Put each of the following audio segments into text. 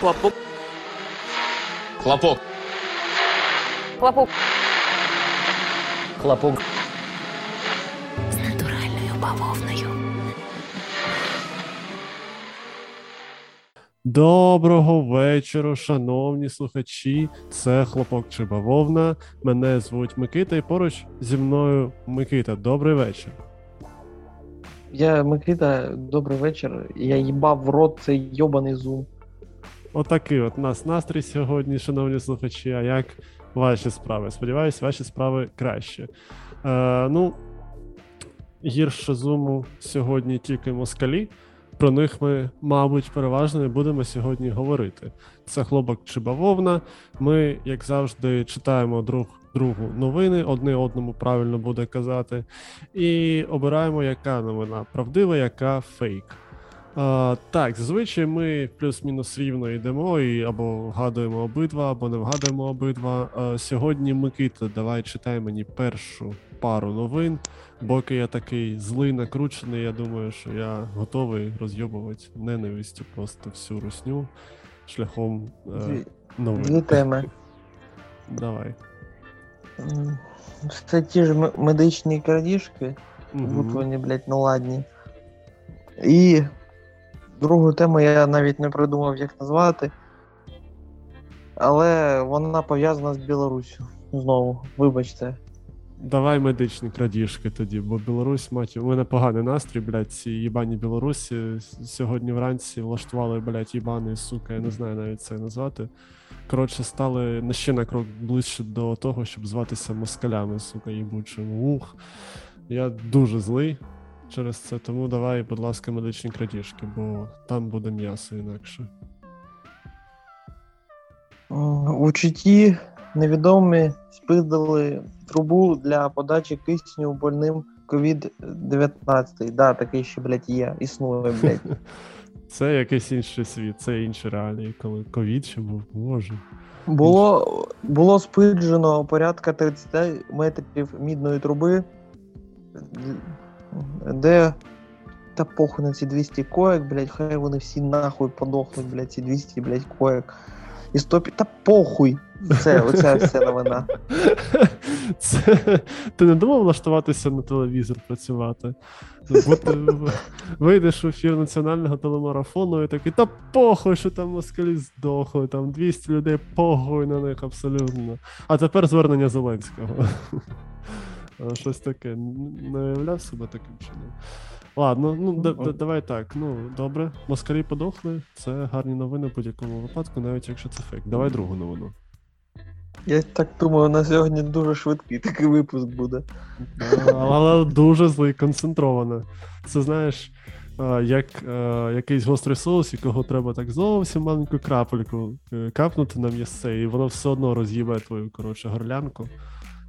Хлопок. Хлопок. Хлопок. Хлопок. З натуральною бавовною. Доброго вечора, шановні слухачі. Це хлопок чи бавовна. Мене звуть Микита, і поруч зі мною Микита. Добрий вечір. Я Микита, добрий вечір. Я їбав в рот цей йобаний зум. Отакий от нас настрій сьогодні, шановні слухачі. А як ваші справи? Сподіваюсь, ваші справи краще. Е, ну, гірше зуму сьогодні тільки москалі. Про них ми, мабуть, переважно не будемо сьогодні говорити. Це хлопок чи бавовна. Ми, як завжди, читаємо друг другу новини, одне одному правильно буде казати, і обираємо, яка новина правдива, яка фейк. А, так, зазвичай ми плюс-мінус рівно йдемо і або вгадуємо обидва, або не вгадуємо обидва. А, сьогодні Микита, давай читай мені першу пару новин. Поки я такий злий, накручений, я думаю, що я готовий розйобувати ненавистю просто всю русню шляхом е, новин. дві теми. Давай. Це ті ж медичні крадіжки, будь вони, блядь, наладні. І другу тему я навіть не придумав, як назвати. Але вона пов'язана з Білоруссю. Знову, вибачте. Давай медичні крадіжки тоді, бо Білорусь, мать, у мене поганий настрій, блядь, ці їбані Білорусі. Сьогодні вранці влаштували, блядь, їбаний, сука, я не знаю навіть це назвати. Коротше, стали на ще на крок ближче до того, щоб зватися москалями, сука, їбучими. Ух. Я дуже злий через це, тому давай, будь ласка, медичні крадіжки, бо там буде м'ясо інакше. У Читі невідомі спиздили трубу для подачі кисню больним COVID-19. Да, такий ще, блядь, є, існує, блядь. Це якийсь інший світ, це інші реалії, коли ковід ще був, боже. Було, було спиджено порядка 30 метрів мідної труби, де. Та похуй на ці 200 коек, блядь, хай вони всі нахуй подохнуть, блядь, ці 200, блядь, коек. І 100... Та похуй! Це, оця вся новина. Це... Ти не думав влаштуватися на телевізор працювати? Бути... Вийдеш в ефір національного телемарафону і такий, та похуй, що там москалі здохли, там 200 людей, похуй на них абсолютно. А тепер звернення Зеленського. А, Щось таке. Не уявляв себе таким чином. Ладно, ну да, да, давай так. Ну, добре, москалі подохли. Це гарні новини в будь-якому випадку, навіть якщо це фейк. Давай другу новину. Я так думаю, на сьогодні дуже швидкий такий випуск буде. Але дуже злий, концентровано. Це знаєш, е, як е, якийсь гострий соус, якого треба так зовсім маленьку крапельку е, капнути на м'ясце, і воно все одно роз'їбе твою коротше горлянку.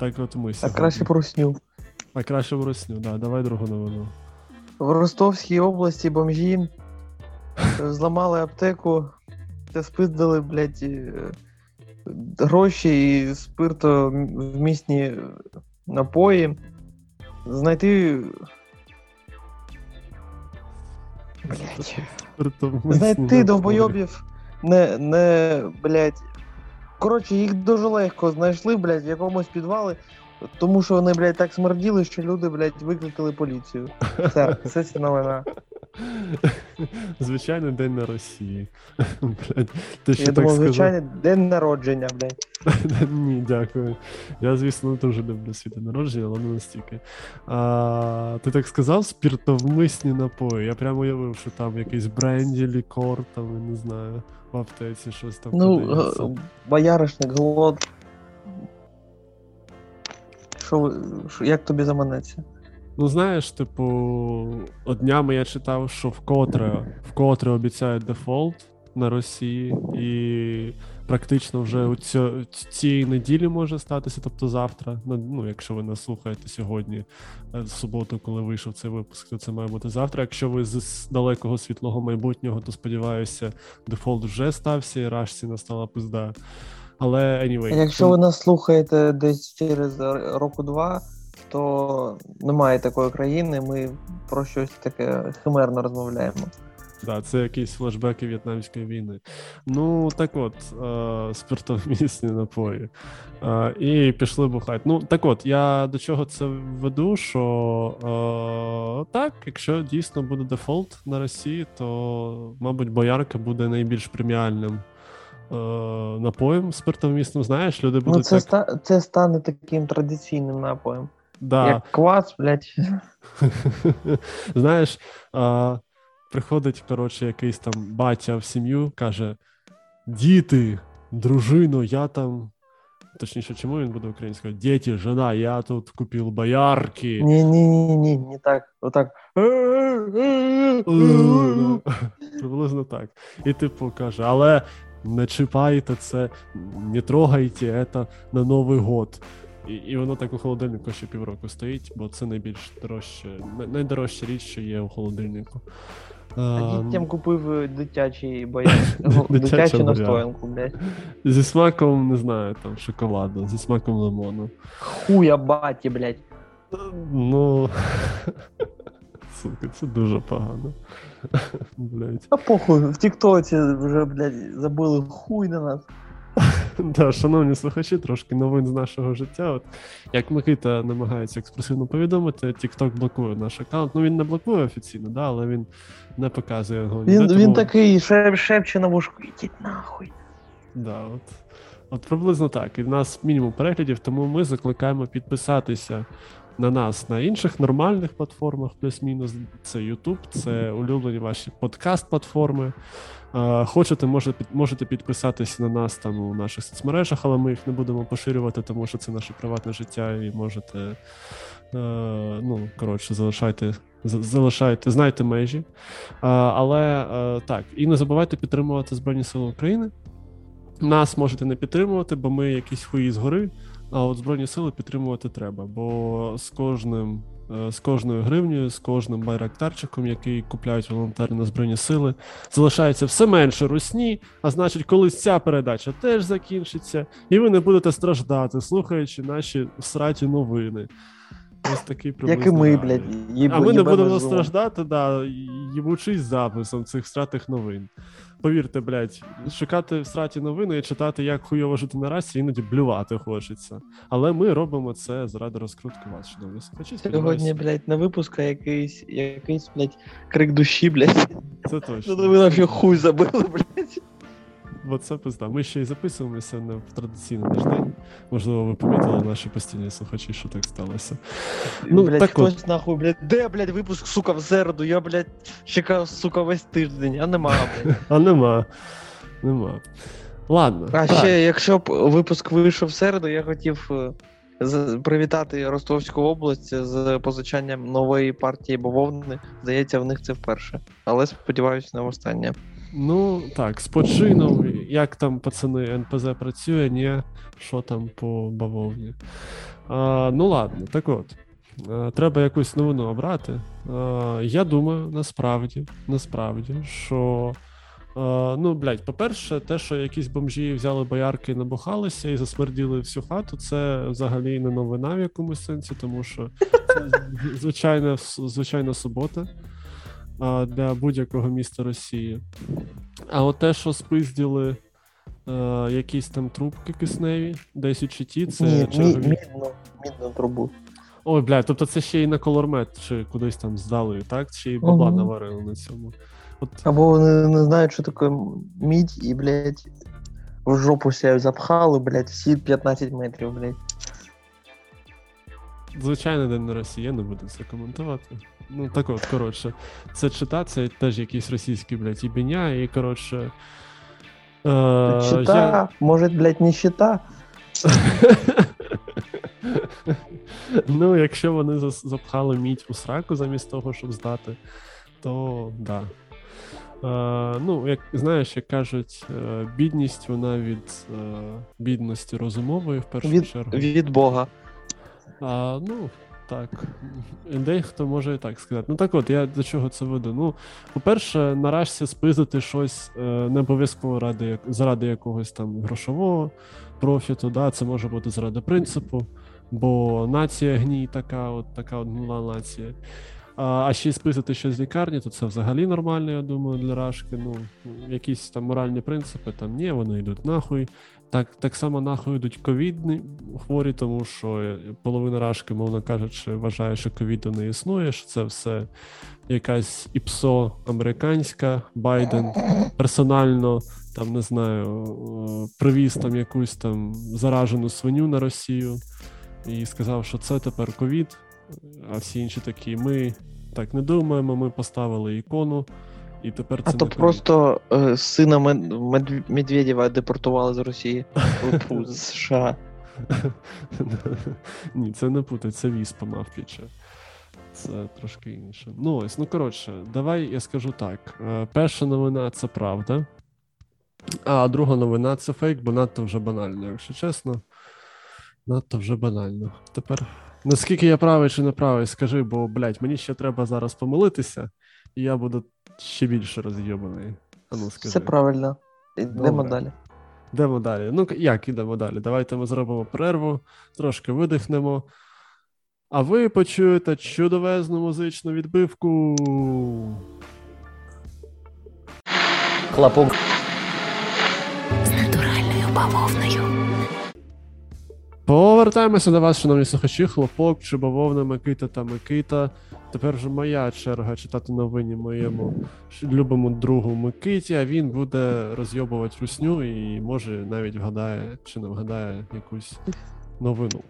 Так от ми А сьогодні. краще просню. А краще в русню, да, давай другу новину. В Ростовській області бомжі е, зламали аптеку та спиздили, блядь, е, гроші і спиртовмісні напої. Знайти. Блядь. Знайти довбойобів не, не, блядь. Коротше, їх дуже легко знайшли, блядь, в якомусь підвалі, тому що вони, блядь, так смерділи, що люди, блядь, викликали поліцію. Все, це ця новина. Звичайний день на Росії. Блядь, ти ще Я так думав, сказав. звичайний день народження, блядь. Ні, дякую. Я, звісно, дуже люблю день народження, але не настільки. А, ти так сказав спіртовмисні напої. Я прямо уявив, що там якийсь бренді, лікор, там, я не знаю, в аптеці щось там. Ну, продається. е, бояришник, голод. Що, ви- що, як тобі заманеться? Ну, знаєш, типу, от днями я читав, що вкотре, вкотре обіцяють дефолт на Росії, і практично вже у цьо, цієї неділі може статися, тобто завтра. Ну, ну, якщо ви нас слухаєте сьогодні, е, суботу, коли вийшов цей випуск, то це має бути завтра. Якщо ви з далекого світлого майбутнього, то сподіваюся, дефолт вже стався і рашці настала пизда. Але anyway. Якщо ви нас слухаєте десь через року-два, то немає такої країни, ми про щось таке химерно розмовляємо. Да, це якісь флешбеки В'єтнамської війни. Ну, так от, е, спиртовмісні напої. Е, і пішли бухати. Ну, так от, я до чого це веду, що е, так, якщо дійсно буде дефолт на Росії, то, мабуть, боярка буде найбільш преміальним е, напоєм спиртовмісним. Знаєш, люди Ну, будуть це, так. ста... це стане таким традиційним напоєм. Да. Як квас, блядь. Знаєш, а, приходить, коротше, якийсь там батя в сім'ю, каже: Діти, дружино, я там. Точніше, чому він буде українською? Діти, жена, я тут купив боярки. Ні, ні, ні, ні, не так. Отак. Приблизно так. І типу каже, але не чіпайте це, не трогайте це на Новий год. І, і воно так у холодильнику ще півроку стоїть, бо це найбільш дорожче, найдорожча річ, що є у холодильнику. А дітям купив е, дитячий. Дитяча Дитячу настоянку, блядь. зі смаком, не знаю, там шоколаду, зі смаком лимону. Хуя баті, блядь. Ну. Сука, це дуже погано. Блять. А похуй, в Тіктоці вже, блядь, забили хуй на нас. Да, шановні слухачі, трошки новин з нашого життя. От як Микита намагається експресивно повідомити, TikTok блокує наш аккаунт. Ну він не блокує офіційно, да, але він не показує його. ніде, Він, він тому- такий шеп, шепче на вушку, ідіть нахуй. Да, от. От приблизно так. І в нас мінімум переглядів, тому ми закликаємо підписатися на нас на інших нормальних платформах, плюс-мінус. Це YouTube, це улюблені ваші подкаст-платформи. Хочете, можете, можете підписатися на нас там у наших соцмережах, але ми їх не будемо поширювати, тому що це наше приватне життя, і можете. е, Ну, коротше, залишайте, залишайте, знайте межі. Але е, так, і не забувайте підтримувати Збройні Сили України. Нас можете не підтримувати, бо ми якісь хуї згори, а от Збройні сили підтримувати треба. Бо з кожним. е, З кожною гривнею, з кожним байрактарчиком, який купляють волонтери на Збройні сили, залишається все менше русні, а значить, колись ця передача теж закінчиться, і ви не будете страждати, слухаючи наші сраті новини. Ось такий Як і ми, блядь, їб, А ми не будемо зло. страждати, да, їбучись записом цих стратих новин. Повірте, блядь, шукати в страті новини і читати, як хуйово жити на расі, іноді блювати хочеться. Але ми робимо це заради розкрутки вас, шановні слухачі. Сьогодні, блядь, не випуска якийсь, якийсь, блядь, крик душі, блядь. це точно. Ну ви вообще хуй забили, блядь. Це пизда. Ми ще й записуємося не в традиційний наш день. Можливо, ви помітили наші постійні слухачі, що так сталося. Ну, блядь, так от. хтось нахуй, блядь, де, блядь, випуск, сука, в середу? Я, блядь, чекав, сука, весь тиждень, а нема, блядь. А нема. Нема. Ладно. А так. ще, якщо б випуск вийшов в середу, я хотів е, привітати Ростовську область з позичанням нової партії бавовни. Здається, в них це вперше. Але сподіваюся на останнє. Ну так, з почином, як там пацани НПЗ працює, ні, що там по бавовні. А, ну ладно, так от. е, Треба якусь новину обрати. Е, Я думаю, насправді, насправді, що. е, Ну, блядь, по-перше, те, що якісь бомжі взяли боярки, набухалися і засмерділи всю хату, це взагалі не новина в якомусь сенсі, тому що це звичайна, звичайна субота для будь-якого міста Росії. А от те, що спизділи е, якісь там трубки кисневі, десь у чіті, це Ні, чергові. мідну, мідну трубу. Ой, блядь, тобто це ще й на колормет чи кудись там здали, так? Ще й бабла Мгм. наварили на цьому. От Або вони не знають, що таке мідь, і, блядь, в жопу себе запхали, блядь, всі 15 метрів, блядь. звичайний день на Росії, я не буду це коментувати. Ну так от, коротше, це чита, це теж якісь російські, блядь, ібеня, і коротше. Е, Щита, я... може, блядь, не щита. ну, якщо вони запхали мідь у сраку замість того, щоб здати, то да. Е, ну, як знаєш, як кажуть, е, бідність вона від е, бідності розумової в першу Від, чергу. від Бога. А, ну, так. Дехто може і так сказати. Ну так от, я до чого це веду. Ну, по-перше, нарешті спиздити щось е, не обов'язково ради, заради якогось там грошового профіту, да, це може бути заради принципу, бо нація гній така, от така от нація. А, а ще й списати щось з лікарні, то це взагалі нормально, я думаю, для Рашки. Ну, якісь там моральні принципи, там ні, вони йдуть нахуй. Так, так само нахуй йдуть ковідні хворі, тому що половина Рашки, мовно кажучи, вважає, що ковіду не існує, що це все якась іпсо американська, Байден персонально там не знаю, е, привіз там якусь там заражену свиню на Росію і сказав, що це тепер ковід. А всі інші такі, ми так не думаємо, ми поставили ікону, і тепер це А то ковід». просто е, сина Мед- Мед- Медведєва депортували з Росії Фу, з США. Ні, це не путай, це віспа мавпіча. Це трошки інше. Ну ось, ну коротше, давай я скажу так. Е, Перша новина це правда. А друга новина це фейк, бо надто вже банально, якщо чесно. Надто вже банально. Тепер, наскільки я правий чи не правий, скажи, бо, блядь, мені ще треба зараз помилитися, і я буду ще більше роз'єбаний. А ну скажи. Все правильно. Йдемо далі. Йдемо далі. Ну, як ідемо далі? Давайте ми зробимо перерву, трошки видихнемо. А ви почуєте чудовезну музичну відбивку. Хлопок. З натуральною бавовною. Повертаємося до вас, шановні слухачі, хлопок, чи бавовна, Микита та Микита. Тепер вже моя черга читати новині моєму любому другу Микиті, а він буде розйобувати русню і може навіть вгадає чи не вгадає якусь новину.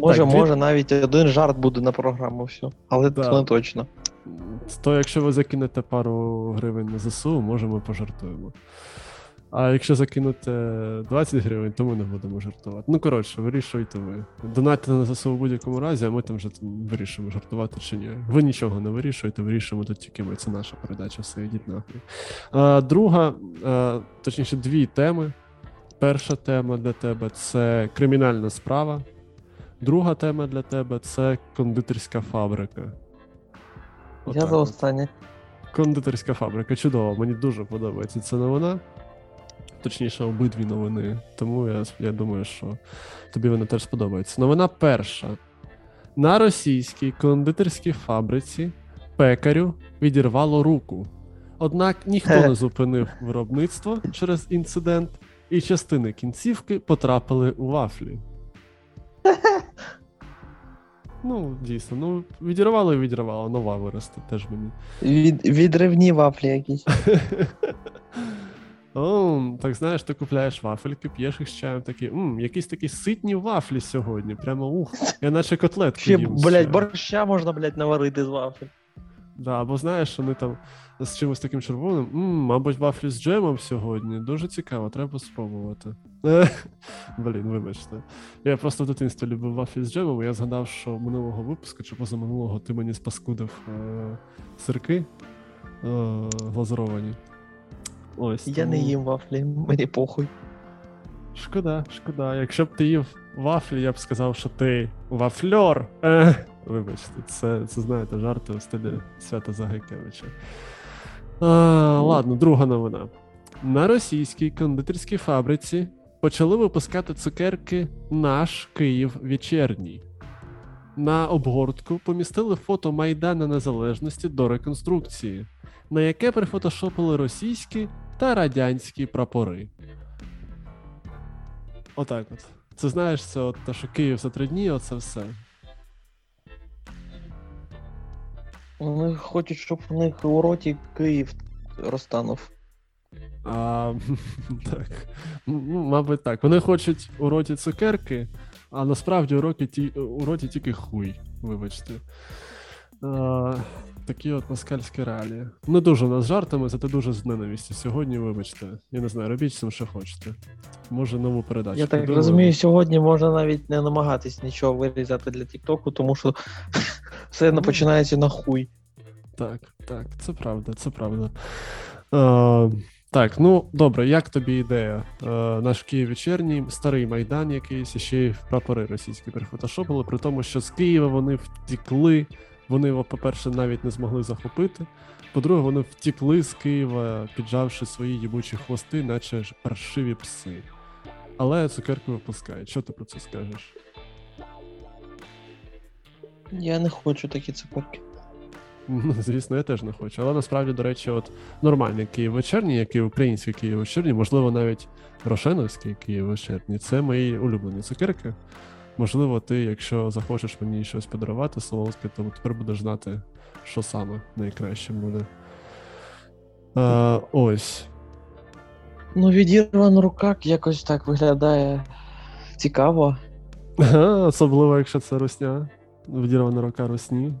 Може, Так, може навіть один жарт буде на програму, все. Але Да. це не точно. То якщо ви закинете пару гривень на ЗСУ, може ми пожартуємо. А якщо закинете 20 гривень, то ми не будемо жартувати. Ну, коротше, вирішуйте ви. Донатьте на ЗСУ в будь-якому разі, а ми там вже вирішимо, жартувати чи ні. Ви нічого не вирішуєте, вирішуємо тут тільки ми. Це наша передача, все йдіть нахуй. А, друга, а, точніше, дві теми. Перша тема для тебе це кримінальна справа. Друга тема для тебе це кондитерська фабрика. Я Отак за от. останнє. Кондитерська фабрика, чудово, мені дуже подобається ця новина. Точніше, обидві новини. Тому я, я думаю, що тобі вона теж сподобається. Новина перша. На російській кондитерській фабриці пекарю відірвало руку. Однак ніхто не зупинив виробництво через інцидент, і частини кінцівки потрапили у вафлі. Ну, дійсно, ну відірвало і відірвало, нова виросте теж мені. Від, відривні вафлі якісь. О, так знаєш, ти купляєш вафельки, п'єш їх з чаєм такі, м, якісь такі ситні вафлі сьогодні. Прямо ух, я наче котлетку Ще, їм. з блядь, чаєм. борща можна, блядь, наварити з вафель. Да, або знаєш, вони там з чимось таким червоним. М, мабуть, вафлі з джемом сьогодні. Дуже цікаво, треба спробувати. Е, Блін, вибачте. Я просто в дитинстві любив вафлі з джемом, і я згадав, що минулого випуску чи позаминулого ти мені спаскудив е, сирки е, глазуровані. Ось. Я не їм вафлі, мені похуй. Шкода, шкода. Якщо б ти їв вафлі, я б сказав, що ти вафльор. Е, вибачте, це, це знаєте, жарти у стилі Свята Загайкевича. А, ладно, друга новина. На російській кондитерській фабриці почали випускати цукерки Наш Київ вечірній. На обгортку помістили фото Майдана Незалежності до реконструкції, на яке прифотошопили російські та радянські прапори. Отак от. Це знаєш, це от те, що Київ за три дні, оце все. Вони хочуть, щоб в них у роті Київ розтанув. А, так. Ну, мабуть, так. Вони хочуть у роті цукерки, а насправді у роті, ті, у роті тільки хуй, вибачте. А, такі от москальські реалії. Не дуже нас жартами, зате дуже з ненависті. Сьогодні, вибачте. Я не знаю, робіть цим, що хочете. Може, нову передачу. Я так придумаємо. розумію, сьогодні можна навіть не намагатись нічого вирізати для Тіктоку, тому що все починається на хуй. Так, так, це правда, це правда. Е, так, ну добре, як тобі ідея? Е, наш Київ вечірній, старий майдан якийсь, і ще й прапори російські перефотошопили, при тому, що з Києва вони втікли. Вони його, по-перше, навіть не змогли захопити. По-друге, вони втікли з Києва, піджавши свої їбучі хвости, наче ж паршиві пси. Але цукерки випускають. Що ти про це скажеш? Я не хочу такі цукерки. Ну, звісно, я теж не хочу. Але насправді, до речі, от нормальний Київ вечірній, який український Київ вечірній, можливо, навіть Рошеновський Київ вечірній, це мої улюблені цукерки. Можливо, ти, якщо захочеш мені щось подарувати солодке, то тепер будеш знати, що саме найкраще буде. Е, ось. Ну, відірвана рука якось так виглядає цікаво. Особливо, якщо це русня, відірвана рука русні.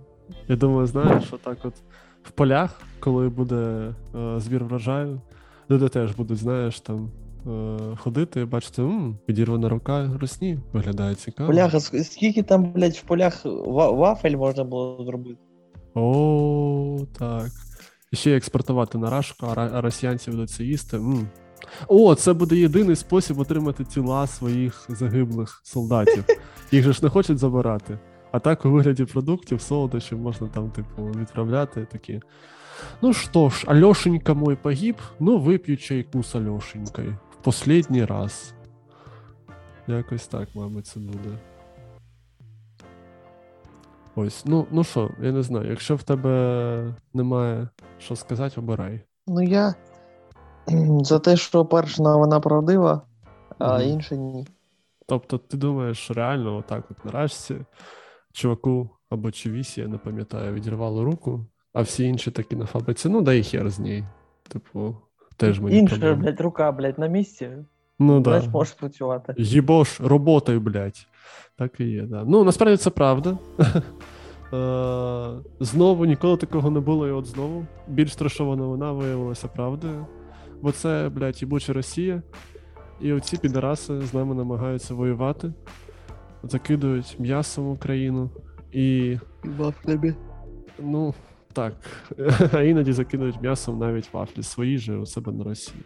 Я думаю, знаєш, що так от в полях, коли буде е, збір врожаю, люди теж будуть, знаєш, там ходити і бачити, м, відірвана рука русні, виглядає цікаво. Бляха, ск- скільки там, блядь, в полях ва- вафель можна було зробити? О, так. І ще й експортувати на рашку, а, ра- а росіянці будуть це їсти. М. О, це буде єдиний спосіб отримати тіла своїх загиблих солдатів. Їх же ж не хочуть забирати. А так у вигляді продуктів, солодощів можна там, типу, відправляти такі. Ну що ж, Альошенька мой погиб, ну вип'ю чайку з Альошенькою. Последній раз. Якось так, мабуть, це буде. Ось, ну, ну що, я не знаю, якщо в тебе немає що сказати, обирай. Ну я за те, що перша новина правдива, а Мгм. інша ні. Тобто, ти думаєш, реально отак от на рашці чуваку або чувісі, я не пам'ятаю, відірвало руку, а всі інші такі на фабриці, ну да і хер з ній. Типу, теж мені Інша, проблеми. блядь, рука, блядь, на місці, Ну да. знаєш, може працювати. Їбош, роботою, блядь. Так і є, да. Ну, насправді це правда. Е, Знову ніколи такого не було, і от знову. Більш трешова новина виявилася правдою. Бо це, блядь, їбуча Росія. І оці підараси з нами намагаються воювати, закидують м'ясом в Україну. І, Вафлями. ну, так. А іноді закидують м'ясом навіть вафлі свої же у себе на Росії.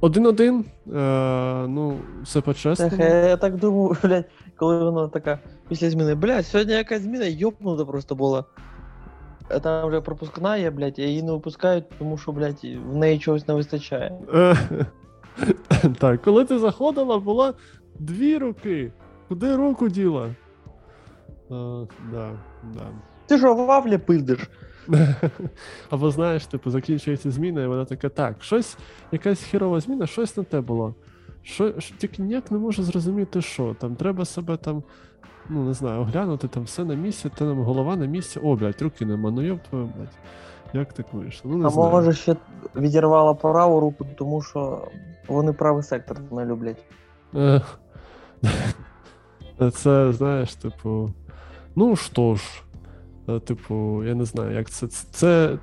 Один-один. Е, ну, все по-чесному. Так, я так думаю, блядь, коли вона така після зміни, блядь, сьогодні якась зміна йобнута просто була. А Там вже пропускна є, блядь, а її не випускають, тому що, блядь, в неї чогось не вистачає. Е, Так, коли ти заходила, було дві руки. Куди руку діла? Е, да, да. Ти що, вафлі пиздиш? Або знаєш, типу, закінчується зміна, і вона така, так, щось, якась хірова зміна, щось не те було. Що, що тільки ніяк не можу зрозуміти, що. Там треба себе там, ну не знаю, оглянути, там все на місці, та там голова на місці. О, блядь, руки нема, ну йоб твою, блядь. Як так вийшло? Ну не А знаю. може ще відірвала праву руку, тому що вони правий сектор не люблять. Це, знаєш, типу. Ну що ж, типу, я не знаю, як це. Це, це,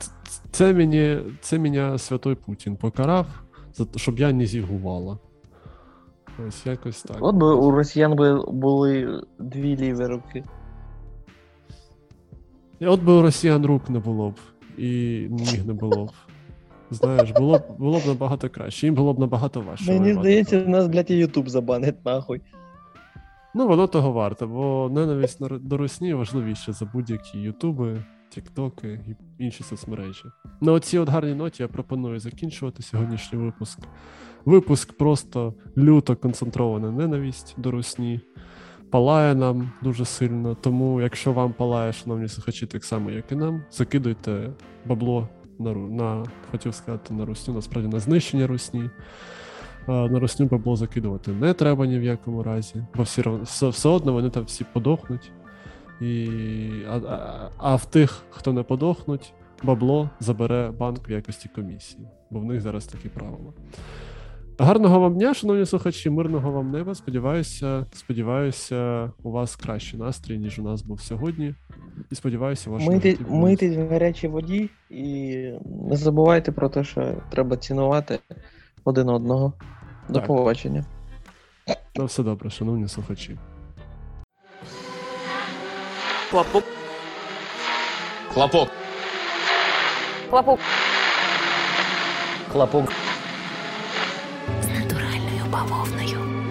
це, мені, це мене Святой Путін покарав, щоб я не зігувала. Ось якось так. От би у росіян би були дві ліві руки. І от би у росіян рук не було б, і ніг не було б. Знаєш, було б, було б набагато краще, їм було б набагато важче. Мені здається, нас, блядь, і Ютуб забанить нахуй. Ну, воно того варто, бо ненависть до русні важливіше за будь-які ютуби, тіктоки і інші соцмережі. На оцій от гарній ноті я пропоную закінчувати сьогоднішній випуск. Випуск просто люто концентрований ненависть до русні. Палає нам дуже сильно. Тому, якщо вам палає, шановні слухачі, так само, як і нам, закидуйте бабло на, на хотів сказати на русню, насправді на знищення русні. На русню бабло закидувати не треба ні в якому разі, бо всі, все, все одно вони там всі подохнуть. І, а, а, а в тих, хто не подохнуть, бабло забере банк в якості комісії, бо в них зараз такі правила. Гарного вам дня, шановні слухачі, мирного вам неба. Сподіваюся, сподіваюся, у вас кращий настрій, ніж у нас був сьогодні. І сподіваюся, ваш Мити, митись в гарячій воді і не забувайте про те, що треба цінувати один одного. До Так. побачення. На все добре, шановні слухачі. Хлопок. Хлопок. Хлопок. Хлопок. З натуральною бавовною.